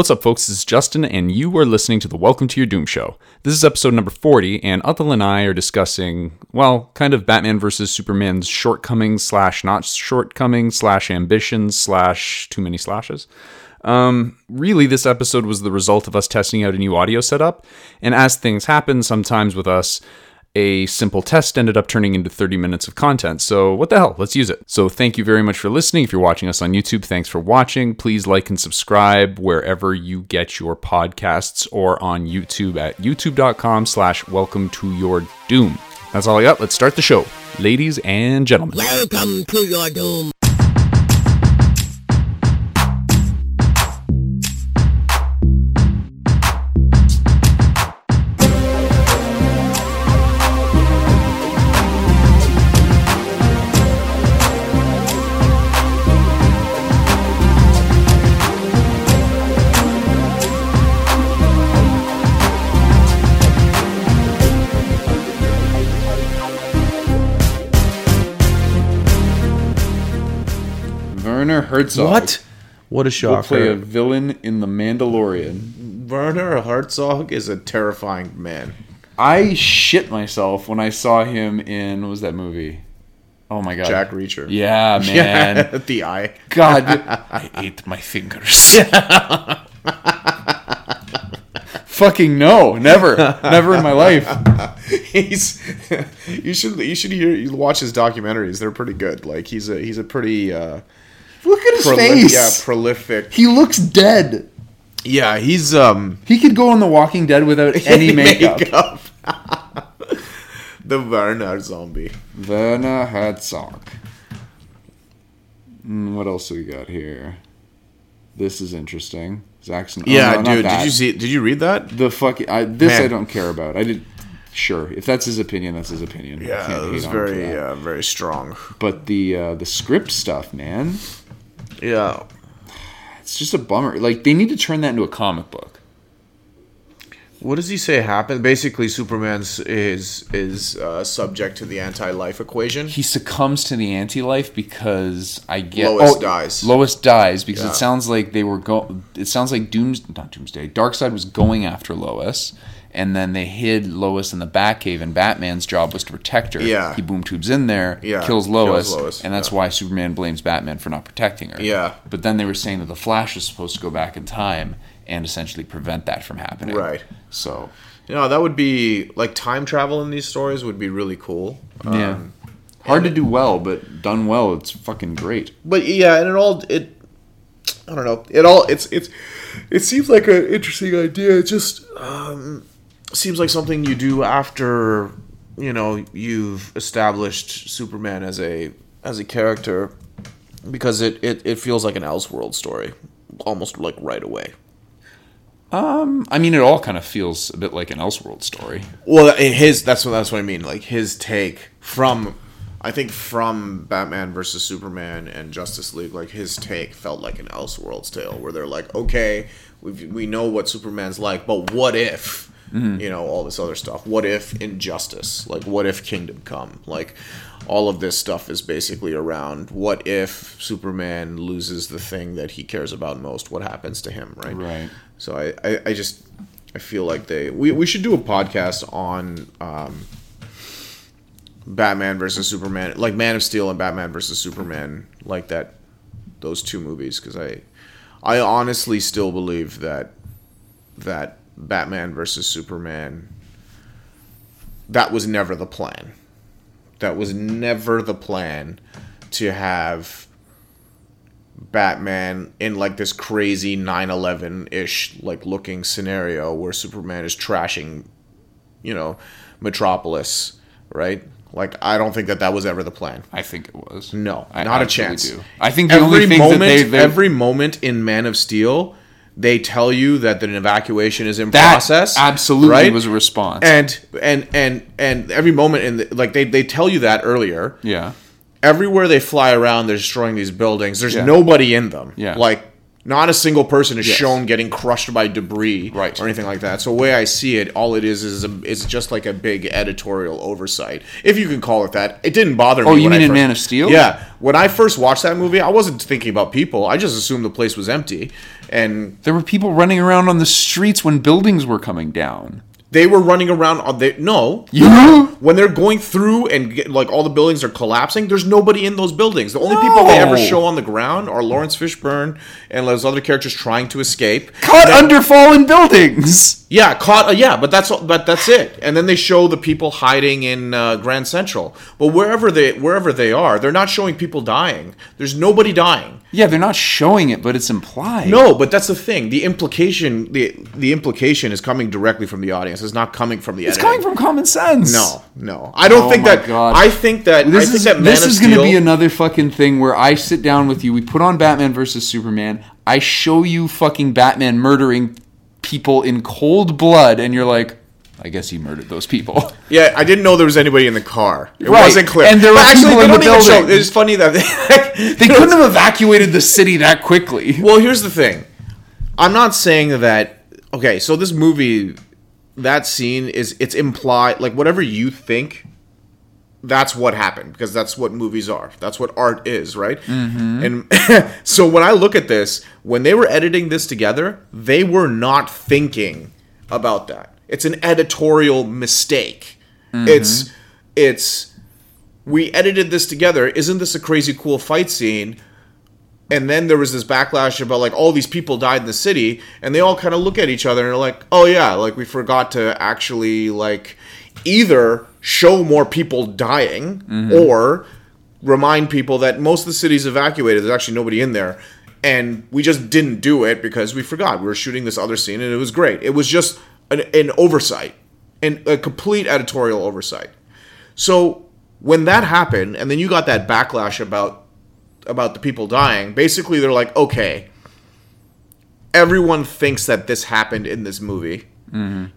What's up, folks? This is Justin, and you are listening to the Welcome to Your Doom show. This is episode number 40, and Atul and I are discussing, well, kind of Batman versus Superman's shortcomings slash not shortcomings slash ambitions slash too many slashes. Um, really, this episode was the result of us testing out a new audio setup, and as things happen, sometimes with us, a simple test ended up turning into 30 minutes of content. So, what the hell? Let's use it. So, thank you very much for listening. If you're watching us on YouTube, thanks for watching. Please like and subscribe wherever you get your podcasts or on YouTube at youtube.com slash welcome to your doom. That's all I got. Let's start the show. Ladies and gentlemen. Welcome to your doom. Herzog. What? What a Will shocker. play a villain in The Mandalorian. Werner Herzog is a terrifying man. I shit myself when I saw him in, what was that movie? Oh my god. Jack Reacher. Yeah, man. the eye. God, I ate my fingers. Fucking no, never, never in my life. He's you should you should hear you watch his documentaries. They're pretty good. Like he's a he's a pretty uh Look at his proli- face. yeah, prolific. he looks dead. Yeah, he's um He could go on The Walking Dead without any makeup. makeup. the Werner zombie. Werner Herzog. Mm, what else do we got here? This is interesting. Zackson. oh, Yeah, no, dude. Did you see? Did you read that? the fuck? I, this Man. I don't care about. I did. Sure, if that's his opinion, that's his opinion. Yeah, it was on him for very uh, very strong. But the uh, the script stuff, man, Yeah. it's just a bummer. Like they need to turn that into a comic book. What does he say happened? Basically, Superman's is is uh, subject to the anti-life equation. He succumbs to the anti-life because I get Lois dies. Lois dies because Yeah. it sounds like they were go. It sounds like Dooms not Doomsday. Darkseid was going after Lois, and then they hid Lois in the Batcave, and Batman's job was to protect her. Yeah. he boom tubes in there, Yeah, kills Lois, kills Lois, and that's yeah. why Superman blames Batman for not protecting her. Yeah. but then they were saying that the Flash is supposed to go back in time and essentially prevent that from happening. Right. So You know, that would be like time travel in these stories would be really cool. yeah, Um, hard to do well, but done well, it's fucking great. but yeah, and it all it I don't know. It all it's it's it seems like an interesting idea. It just um, seems like something you do after you know you've established Superman as a as a character because it it, it feels like an Elseworld story almost like right away. Um, I mean, it all kind of feels a bit like an Elseworld story. Well, his that's what that's what I mean. Like his take from, I think from Batman versus Superman and Justice League, like his take felt like an Elseworlds tale, where they're like, okay, we we know what Superman's like, but what if, you know, all this other stuff? What if Injustice? Like, what if Kingdom Come? Like, all of this stuff is basically around what if Superman loses the thing that he cares about most? What happens to him? Right. Right. So I, I, I just I feel like they we, we should do a podcast on um, Batman versus Superman, like Man of Steel and Batman versus Superman, like that those two movies because I I honestly still believe that that Batman versus Superman that was never the plan. That was never the plan to have Batman in like this crazy 9/11-ish like looking scenario where Superman is trashing you know Metropolis, right? Like I don't think that that was ever the plan. I think it was. No, I not a chance. do. I think the every moment, they every moment in Man of Steel, they tell you that an evacuation is in that process. absolutely right? was a response. and and and and every moment in the, like they they tell you that earlier. yeah, Everywhere they fly around, they're destroying these buildings. There's Yeah. nobody in them. Yeah. like Not a single person is shown getting crushed by debris Right. or anything like that. So the way I see it, all it is is a, is just like a big editorial oversight, if you can call it that. It didn't bother oh, me. Oh, you when I mean in first- Man of Steel? Yeah. When I first watched that movie, I wasn't thinking about people. I just assumed the place was empty, and There were people running around on the streets when buildings were coming down. They were running around. On the, no, Yeah. when they're going through and get, like all the buildings are collapsing, there's nobody in those buildings. The only people they ever show on the ground are Laurence Fishburne and those other characters trying to escape. Caught Then- under fallen buildings. Yeah, caught. Uh, yeah, but that's all- but that's it. And then they show the people hiding in uh, Grand Central. But wherever they wherever they are, they're not showing people dying. There's nobody dying. Yeah, they're not showing it, but it's implied. No, but that's the thing. The implication the the implication is coming directly from the audience. It's not coming from the. it's editing. coming from common sense. No, no. I don't Oh think my that. God. I think that. I This think is that Man this of is going to be another fucking thing where I sit down with you. We put on Batman versus Superman. I show you fucking Batman murdering people in cold blood, and you're like, I guess he murdered those people. Yeah, I didn't know there was anybody in the car. It Right, wasn't clear. and there But were actually, people they in the don't even show- building. It's funny that they, They couldn't have evacuated the city that quickly. Well, here's the thing. I'm not saying that. Okay, so this movie, that scene is it's implied like whatever you think. That's what happened because that's what movies are. That's what art is, right? Mm-hmm. And so when I look at this, when they were editing this together, they were not thinking about that. It's an editorial mistake. It's it's we edited this together. Isn't this a crazy cool fight scene? And then there was this backlash about like all these people died in the city and they all kind of look at each other and are like oh yeah like we forgot to actually like either show more people dying mm-hmm. or remind people that most of the city's evacuated there's actually nobody in there and we just didn't do it because we forgot. We were shooting this other scene and it was great. It was just an, an oversight and a complete editorial oversight. So when that happened and then you got that backlash about about the people dying, basically they're like, okay, everyone thinks that this happened in this movie,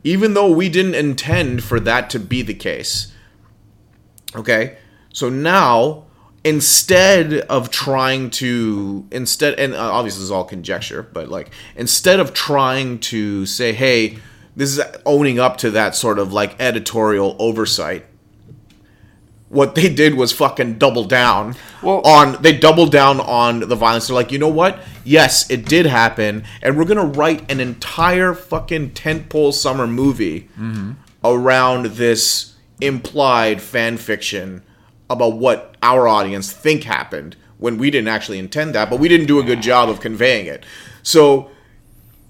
even though we didn't intend for that to be the case. Okay, so now instead of trying to instead and uh, obviously this is all conjecture but like instead of trying to say hey this is owning up to that sort of like editorial oversight what they did was fucking double down Well- on they doubled down on the violence. They're like you know what? Yes it did happen and we're gonna write an entire fucking tentpole summer movie mm-hmm. around this implied fan fiction about what our audience think happened when we didn't actually intend that but we didn't do a good job of conveying it. So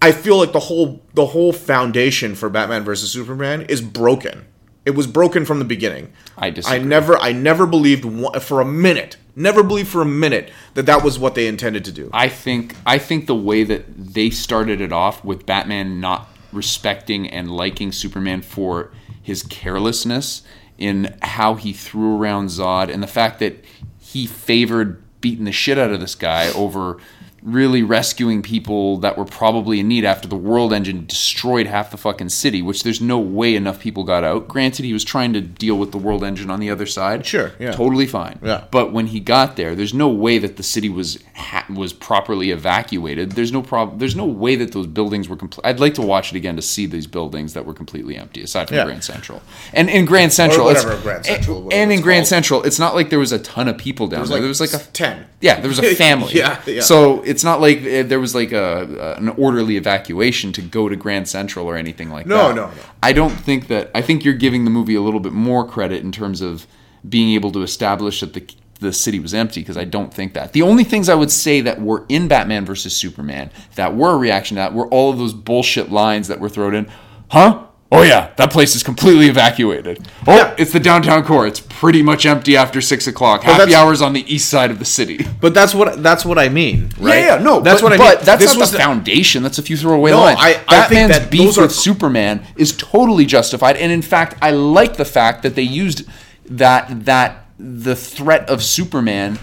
I feel like the whole the whole foundation for Batman versus Superman is broken. It was broken from the beginning. I disagree. I never I never believed one, for a minute, never believed for a minute that that was what they intended to do. I think I think the way that they started it off with Batman not respecting and liking Superman for his carelessness in how he threw around Zod and the fact that he favored beating the shit out of this guy over really rescuing people that were probably in need after the world engine destroyed half the fucking city which there's no way enough people got out granted he was trying to deal with the world engine on the other side Sure, yeah. totally fine Yeah. but when he got there, there's no way that the city was ha- was properly evacuated. There's no problem. There's no way that those buildings were. Compl- I'd like to watch it again to see these buildings that were completely empty, aside from Yeah. Grand Central. And in Grand Central, it's- whatever Grand Central, and, and in Grand called. Central, it's not like there was a ton of people down there. there was like a ten. yeah, there was a family. Yeah, yeah. So it's not like uh, there was like a, an orderly evacuation to go to Grand Central or anything like No, that. no, no. I don't think that. I think you're giving the movie a little bit more credit in terms of being able to establish that the the city was empty because I don't think that. The only things I would say that were in Batman versus Superman that were a reaction to that were all of those bullshit lines that were thrown in. Huh? Oh yeah, that place is completely evacuated. Oh, Yeah. it's the downtown core. It's pretty much empty after six o'clock. Happy hours on the east side of the city. But that's what that's what I mean, right? Yeah, yeah, no, that's but, what I but mean. that's this not was the foundation. That's a few throwaway No, lines. I- I think Batman's that beef those are- with Superman is totally justified, and in fact, I like the fact that they used that that the threat of Superman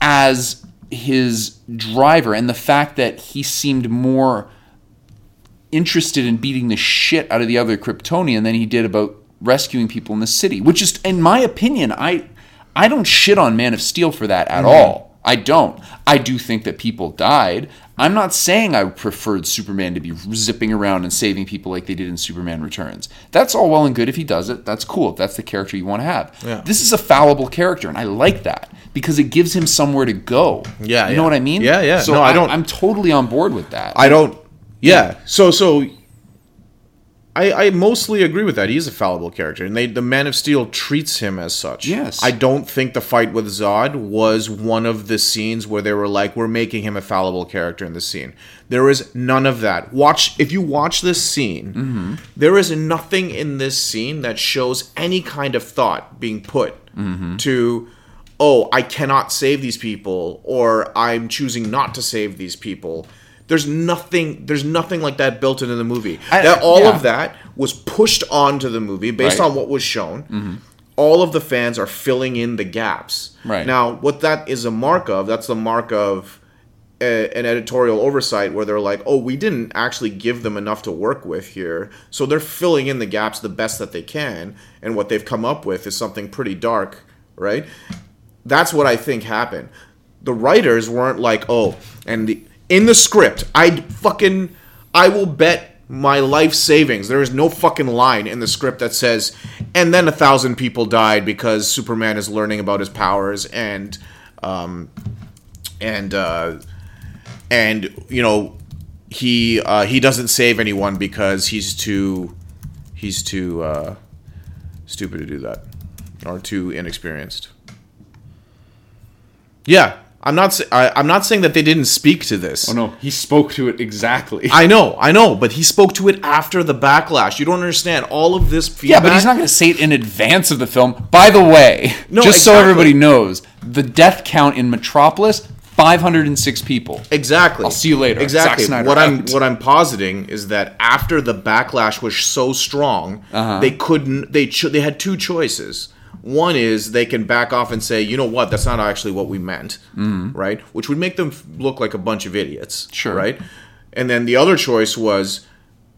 as his driver, and the fact that he seemed more interested in beating the shit out of the other Kryptonian than he did about rescuing people in the city. Which is, in my opinion, I I don't shit on Man of Steel for that at mm-hmm. all. I don't. I do think that people died. I'm not saying I preferred Superman to be zipping around and saving people like they did in Superman Returns. That's all well and good if he does it. That's cool. If that's the character you want to have. Yeah. This is a fallible character, and I like that because it gives him somewhere to go. Yeah, you know what I mean? Yeah, yeah. So No, I I don't. I'm totally on board with that. I don't. Yeah. So so. I, I mostly agree with that. He's a fallible character, and they the Man of Steel treats him as such. Yes. I don't think the fight with Zod was one of the scenes where they were like, "We're making him a fallible character in this scene." There is none of that. Watch if you watch this scene, mm-hmm. there is nothing in this scene that shows any kind of thought being put mm-hmm. to oh, I cannot save these people, or I'm choosing not to save these people. There's nothing. There's nothing like that built into the movie. I- that all yeah. of that was pushed onto the movie based Right. Mm-hmm. on what was shown. All of the fans are filling in the gaps. Right. now, what that is a mark of. That's the mark of a, an editorial oversight where they're like, oh, we didn't actually give them enough to work with here. So they're filling in the gaps the best that they can. And what they've come up with is something pretty dark, right? That's what I think happened. The writers weren't like, oh, and the, in the script, I fucking, I will bet my life savings. There is no fucking line in the script that says, and then a thousand people died because Superman is learning about his powers and, um, and, uh, and you know, he uh, he doesn't save anyone because he's too, he's too uh, stupid to do that, or too inexperienced. Yeah, I'm not. I, I'm not saying that they didn't speak to this. oh no, he spoke to it exactly. I know, I know, but he spoke to it after the backlash. You don't understand all of this feedback. Yeah, but he's not going to say it in advance of the film. By the way, No, just so everybody knows, the death count in Metropolis 506 people. Exactly. I'll see you later. Exactly. Zack Snyder what I'm out. what I'm positing is that after the backlash was so strong, Uh-huh. they couldn't. They cho- they had two choices. One is they can back off and say, you know what, that's not actually what we meant, right? Which would make them look like a bunch of idiots, Mm-hmm. Sure. right? And then the other choice was,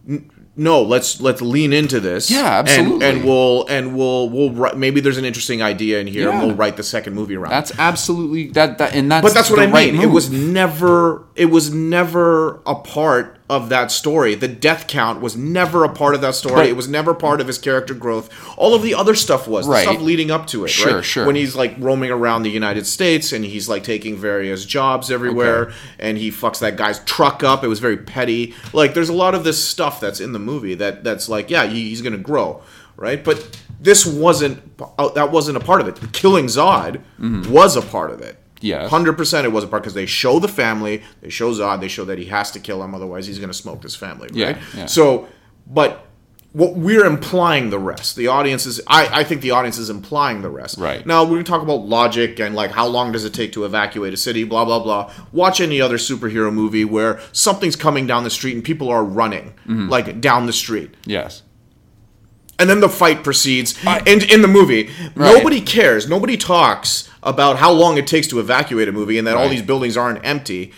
n- no, let's let's lean into this, Yeah, and- absolutely. and, we'll and we'll we'll maybe there's an interesting idea in here, and we'll write the second movie around. That's absolutely that that and that's But that's what I right mean. It was never it was never a part of that story. The death count was never a part of that story. But- it was never part of his character growth. All of the other stuff was Right. the stuff leading up to it. Sure, right? sure. When he's like roaming around the United States and he's like taking various jobs everywhere Okay. and he fucks that guy's truck up. It was very petty. Like there's a lot of this stuff that's in the movie that that's like yeah he, he's gonna grow right, but this wasn't uh, that wasn't a part of it. Killing Zod was a part of it. Yes. hundred percent, it was a part because they show the family, they show Zod, they show that he has to kill him, otherwise he's going to smoke this family. Yeah, Right. yeah. So, but what we're implying the rest. The audience is, I, I think the audience is implying the rest. Right. Now we're going to talk about logic and like how long does it take to evacuate a city, blah blah blah. Watch any other superhero movie where something's coming down the street and people are running Mm-hmm. like down the street yes. And then the fight proceeds and in the movie Right. nobody cares nobody talks about how long it takes to evacuate a movie and that all Right. Mm-hmm. these buildings aren't empty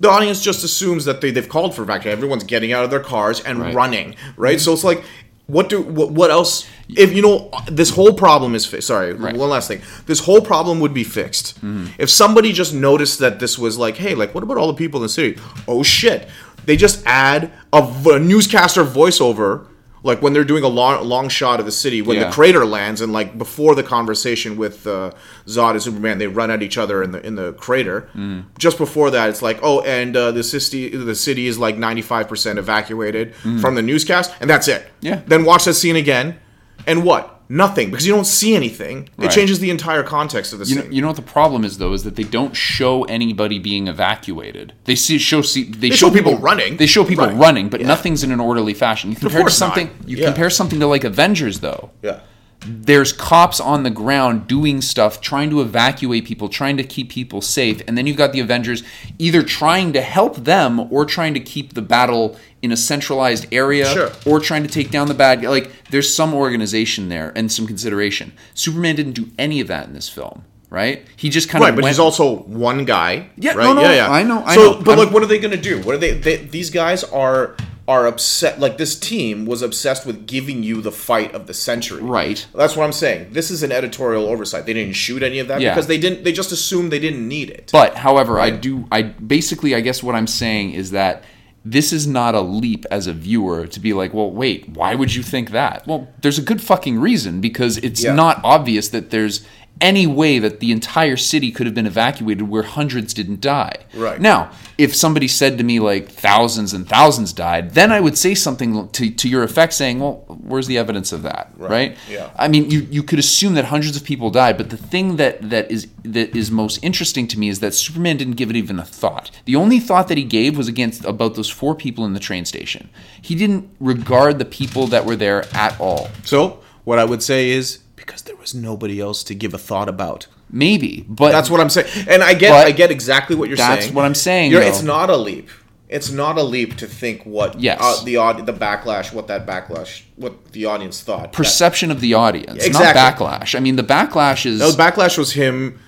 the audience just assumes that they, they've called for evacuation everyone's getting out of their cars and Right. running right so it's like what do what, what else if you know this whole problem is fi- sorry. Mm-hmm. one last thing this whole problem would be fixed if somebody just noticed that this was like hey like what about all the people in the city oh shit they just add a newscaster voiceover like when they're doing a long, long shot of the city when Yeah. the crater lands and like before the conversation with uh, Zod and Superman they run at each other in the in the crater Mm. just before that it's like oh and uh, the city the city is like 95% evacuated from the newscast and that's it Mm. Yeah. then watch that scene again and what nothing because you don't see anything it Right. changes the entire context of the You know, you know what the problem is though is that they don't show anybody being evacuated. They see show see they, show people running. They show people Right. running, but Yeah. nothing's in an orderly fashion. You compare course not. something you Yeah. compare something to like Avengers though. yeah there's cops on the ground doing stuff, trying to evacuate people, trying to keep people safe, and then you've got the Avengers either trying to help them or trying to keep the battle in a centralized area Sure. or trying to take down the bad guy. Like there's some organization there and some consideration. Superman didn't do any of that in this film, right? He just kind of right but went, he's also one guy Yeah, right no, no, yeah yeah I know, I so know. but I'm- like what are they gonna do what are they, they these guys are are upset. Like this team was obsessed with giving you the fight of the century. Right. That's what I'm saying. This is an editorial oversight. They didn't shoot any of that Yeah. because they didn't. They just assumed they didn't need it. But however, I do I basically I guess what I'm saying is that this is not a leap as a viewer to be like, well, wait, why would you think that? Well, there's a good fucking reason because it's Yeah. not obvious that there's any way that the entire city could have been evacuated where hundreds didn't die. Right. Now, if somebody said to me like thousands and thousands died, then I would say something to, to your effect saying, well, where's the evidence of that? Right? Yeah. I mean, you, you could assume that hundreds of people died, but the thing that, that is that is most interesting to me is that Superman didn't give it even a thought. The only thought that he gave was against about those four people in the train station. He didn't regard the people that were there at all. so what I would say is because there was nobody else to give a thought about. Maybe, but That's what I'm saying, and I get I get exactly what you're that's saying. That's what I'm saying, it's not a leap. It's not a leap to think what Yes. uh, the aud- the backlash, what that backlash, what the audience thought. perception of the audience, Exactly. not backlash. I mean, the backlash is That was backlash was him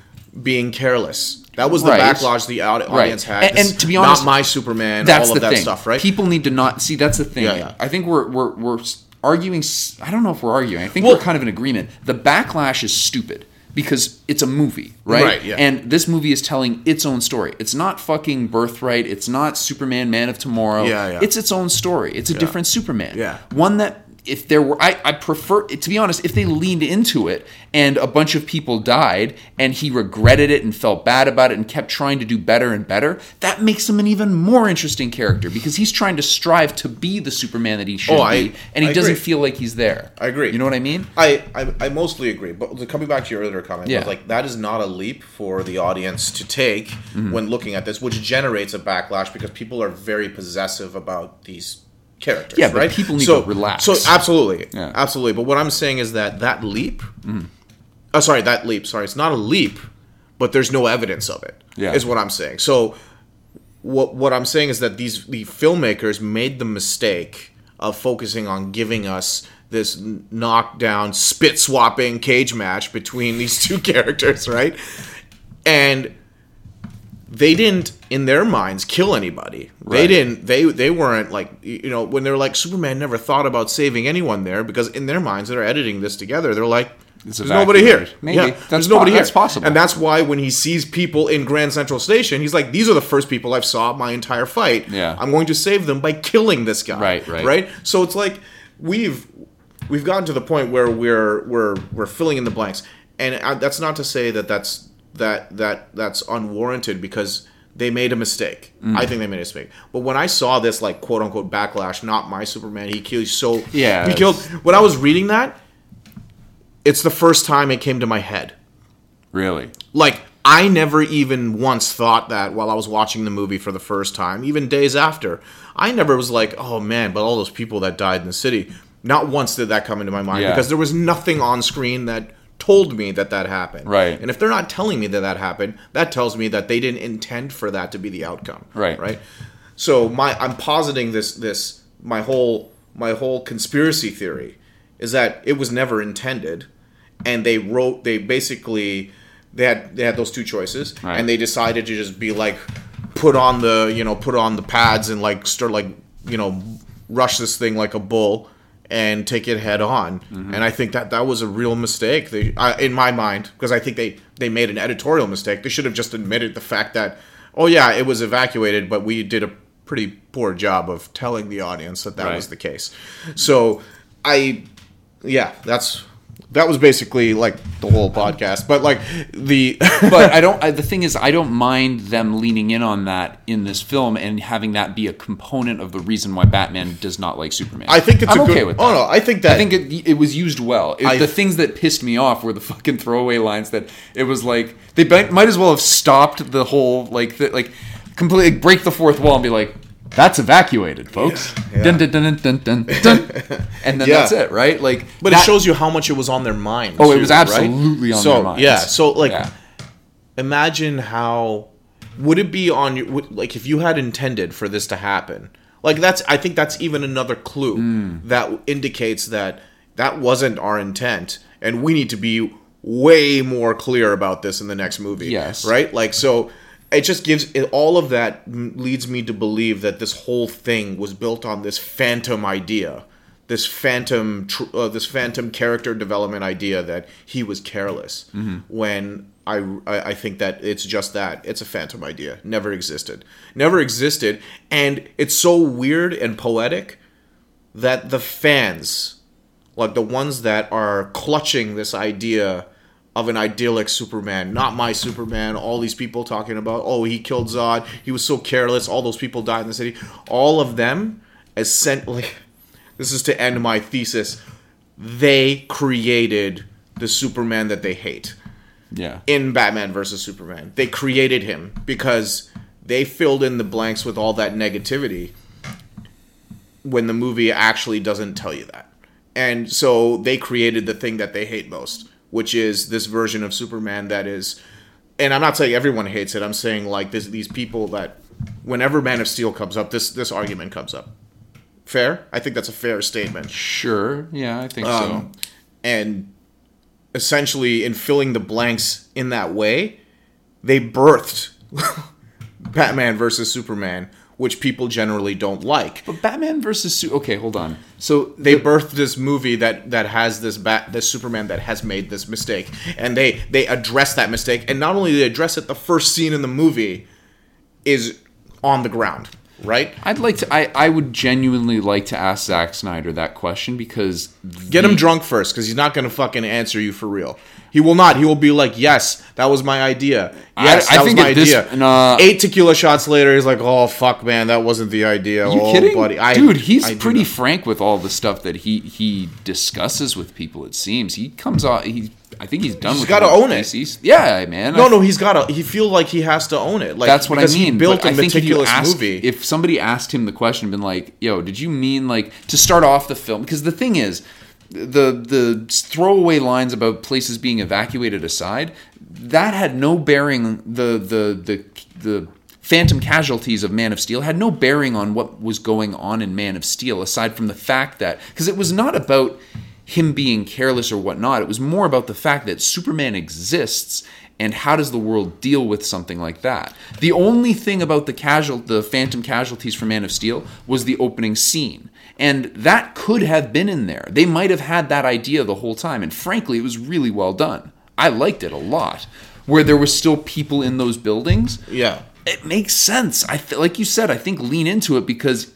being careless. That was the Right. backlash the audi- audience had. And- and to be honest, not my Superman. that's all of that thing. stuff, right? People need to not see. That's the thing. Yeah, yeah. I think we're we're we're arguing. I don't know if we're arguing. I think Well- we're kind of in agreement. The backlash is stupid because it's a movie, right? Right, yeah. And this movie is telling its own story. It's not fucking Birthright. It's not Superman, Man of Tomorrow. Yeah, yeah. It's its own story. It's a different Superman. Yeah. One that. If there were, I, I prefer, to be honest, if they leaned into it and a bunch of people died and he regretted it and felt bad about it and kept trying to do better and better, that makes him an even more interesting character because he's trying to strive to be the Superman that he should Oh, I- be and he I doesn't agree. feel like he's there. I agree. You know what I mean? I, I, I mostly agree, but coming back to your earlier comment, Yeah. like that is not a leap for the audience to take Mm-hmm. when looking at this, which generates a backlash because people are very possessive about these characters. Yeah, right? people need so, to relax. So absolutely, Yeah. absolutely. But what I'm saying is that that leap, oh, sorry, that leap. Sorry, it's not a leap, but there's no evidence of it. Yeah. is what I'm saying. So what what I'm saying is that these the filmmakers made the mistake of focusing on giving us this knockdown, spit swapping cage match between these two characters, right? And they didn't in their minds kill anybody. They didn't they they weren't like you know when they're like Superman never thought about saving anyone there because in their minds they're editing this together. They're like there's nobody here. Maybe. Yeah, That's there's nobody po- here. that's possible. And that's why when he sees people in Grand Central Station, he's like, "These are the first people I've saw my entire fight. Yeah. I'm going to save them by killing this guy." Right, right. right. So it's like we've we've gotten to the point where we're we're we're filling in the blanks, and I, that's not to say that that's that that that's unwarranted because they made a mistake. Mm. I think they made a mistake. But when I saw this like quote unquote backlash, not my Superman, he killed so Yeah. he killed. When I was reading that, it's the first time it came to my head. Really? Like I never even once thought that while I was watching the movie for the first time, even days after. I never was like, "Oh man, but all those people that died in the city." Not once did that come into my mind Yeah. because there was nothing on screen that told me that that happened. Right. And if they're not telling me that that happened, that tells me that they didn't intend for that to be the outcome. Right. Right. So my I'm positing this this my whole my whole conspiracy theory is that it was never intended and they wrote they basically they had they had those two choices Right. and they decided to just be like put on the you know put on the pads and like start like you know rush this thing like a bull and take it head on Mm-hmm. and i think that that was a real mistake they I, in my mind because i think they they made an editorial mistake they should have just admitted the fact that oh yeah it was evacuated but we did a pretty poor job of telling the audience that that Right. was the case so i yeah that's that was basically like the whole podcast but like the but I don't. I, the thing is, I don't mind them leaning in on that in this film and having that be a component of the reason why Batman does not like Superman. I think it's I'm a okay good- with. oh, no, I think that- I think it, it was used well. It- I- the things that pissed me off were the fucking throwaway lines that it was like they might might as well have stopped the whole like the, like completely break the fourth wall and be like. That's evacuated, folks. Yeah. Dun, dun, dun, dun, dun, dun, dun. and then Yeah. that's it, right? Like, But that- it shows you how much it was on their mind. Oh, it too, was right? absolutely on so, their minds. Yeah. So like, Yeah. imagine how would it be on your would, like if you had intended for this to happen. Like that's I think that's even another clue Hmm. that indicates that that wasn't our intent, and we need to be way more clear about this in the next movie. Yes. Right. Like so. It just gives it, all of that leads me to believe that this whole thing was built on this phantom idea this phantom tr- uh, this phantom character development idea that he was careless. When I, I I think that it's just that. It's a phantom idea. Never existed. Never existed. And it's so weird and poetic that the fans like the ones that are clutching this idea of an idyllic Superman, not my Superman. All these people talking about, oh, he killed Zod. He was so careless. All those people died in the city. All of them, essentially, this is to end my thesis. They created the Superman that they hate Yeah. in Batman versus Superman. They created him because they filled in the blanks with all that negativity when the movie actually doesn't tell you that. And so they created the thing that they hate most, which is this version of Superman that is and I'm not saying everyone hates it. I'm saying like this, these people that whenever Man of Steel comes up, this this argument comes up. Fair? I think that's a fair statement. Sure. Yeah, I think Um, and essentially, in filling the blanks in that way, they birthed Batman versus Superman, which people generally don't like. But Batman versus Su- Okay, hold on. So They birthed this movie that that has this bat this Superman that has made this mistake, and they they address that mistake, and not only they address it, the first scene in the movie is on the ground, right? I'd like to. I, I would genuinely like to ask Zack Snyder that question because Get him drunk first, because he's not gonna fucking answer you for real. He will not. He will be like, "Yes, that was my idea. Yes, I that think was my this- idea." nah. Uh, Eight tequila shots later, he's like, "Oh fuck, man, that wasn't the idea." You oh, kidding, buddy, I, dude? He's I pretty frank with all the stuff that he he discusses with people. It seems he comes off. He, I think he's done. He's with gotta the own it. Yeah, man. No, I- no, he's got to. He feel like he has to own it. Like that's what I mean. He built but a I meticulous ask, movie. if somebody asked him the question, and been like, "Yo, did you mean like to start off the film?" Because the thing is, the the throwaway lines about places being evacuated aside, that had no bearing. The the the the phantom casualties of Man of Steel had no bearing on what was going on in Man of Steel, aside from the fact that because it was not about him being careless or whatnot. It was more about the fact that Superman exists and how does the world deal with something like that. The only thing about the casual the phantom casualties for Man of Steel was the opening scene. And that could have been in there. They might have had that idea the whole time and frankly it was really well done. I liked it a lot. Where there was still people in those buildings, yeah, it makes sense. I th- like you said, I think lean into it because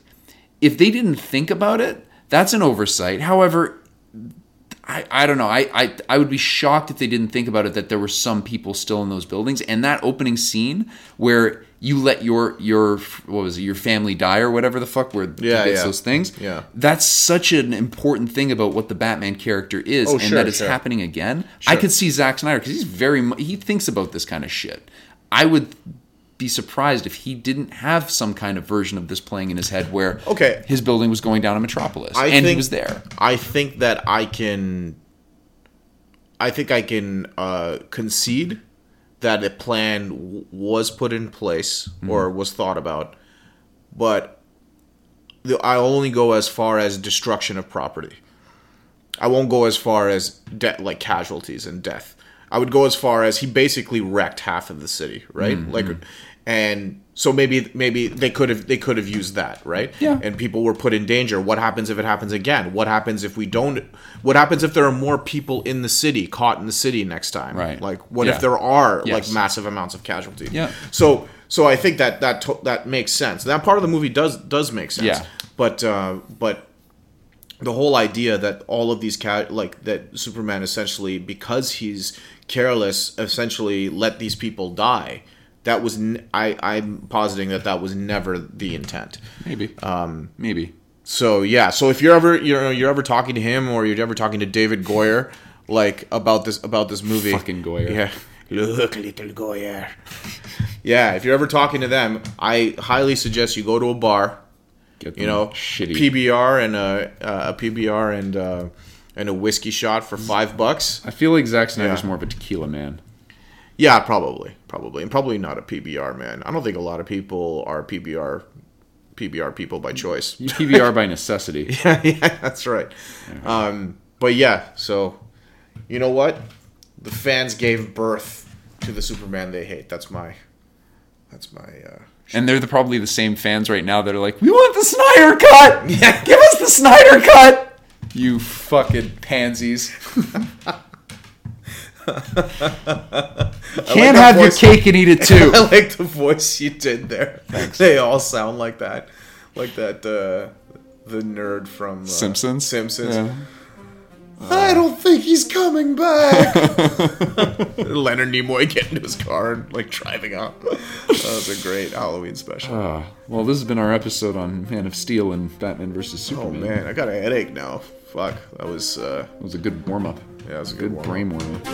if they didn't think about it, that's an oversight. However, I, I don't know. I, I I would be shocked if they didn't think about it that there were some people still in those buildings. And that opening scene where you let your your what was it your family die or whatever the fuck where Yeah, gets yeah. those things. Yeah. that's such an important thing about what the Batman character is, Oh, and sure, that it's sure. happening again. I could see Zack Snyder because he's very he thinks about this kind of shit. I would be surprised if he didn't have some kind of version of this playing in his head where Okay. his building was going down in Metropolis I and he think- was there. I think that I can. I think I can uh, concede that a plan w- was put in place or was thought about, but the, I only go as far as destruction of property. I won't go as far as de- like casualties and death. I would go as far as he basically wrecked half of the city, right? Like, and so maybe maybe they could have they could have used that, right? Yeah. And people were put in danger. What happens if it happens again? What happens if we don't? What happens if there are more people in the city caught in the city next time? Right. Like, what Yeah. if there are Yes. like massive amounts of casualties? Yeah. So so I think that that to- that makes sense. That part of the movie does does make sense. Yeah. But uh, but the whole idea that all of these cat like that Superman essentially because he's careless essentially let these people die. That was n- I I'm positing that that was never the intent. Maybe. Um, Maybe. So yeah, so if you're ever you know you're ever talking to him or you're ever talking to David Goyer like about this about this movie, Fucking Goyer. yeah, look little Goyer, yeah. If you're ever talking to them, I highly suggest you go to a bar, Get you know, shitty. PBR and a a PBR and uh, and a whiskey shot for five bucks. I feel like Zack Snyder's Yeah. more of a tequila man. Yeah, probably, probably, and probably not a PBR man. I don't think a lot of people are PBR PBR people by choice. You PBR by necessity. yeah, that's right. Um, but yeah, so you know what? The fans gave birth to the Superman they hate. That's my That's my. uh And they're the, probably the same fans right now that are like, "We want the Snyder cut. Yeah. Give us the Snyder cut." You fucking pansies. Can't that have your cake and eat it too. I like the voice you did there. Thanks. They all sound like that, like that. uh The nerd from uh, Simpsons? Simpsons. Yeah. I don't think he's coming back. Leonard Nimoy getting into his car and like driving out. That was a great Halloween special. Ah, well, this has been our episode on Man of Steel and Batman versus Superman. oh Superman. man, I got a headache now. Fuck, that was uh, It was a good warm up. yeah, it was a Good good, one. brain warm up.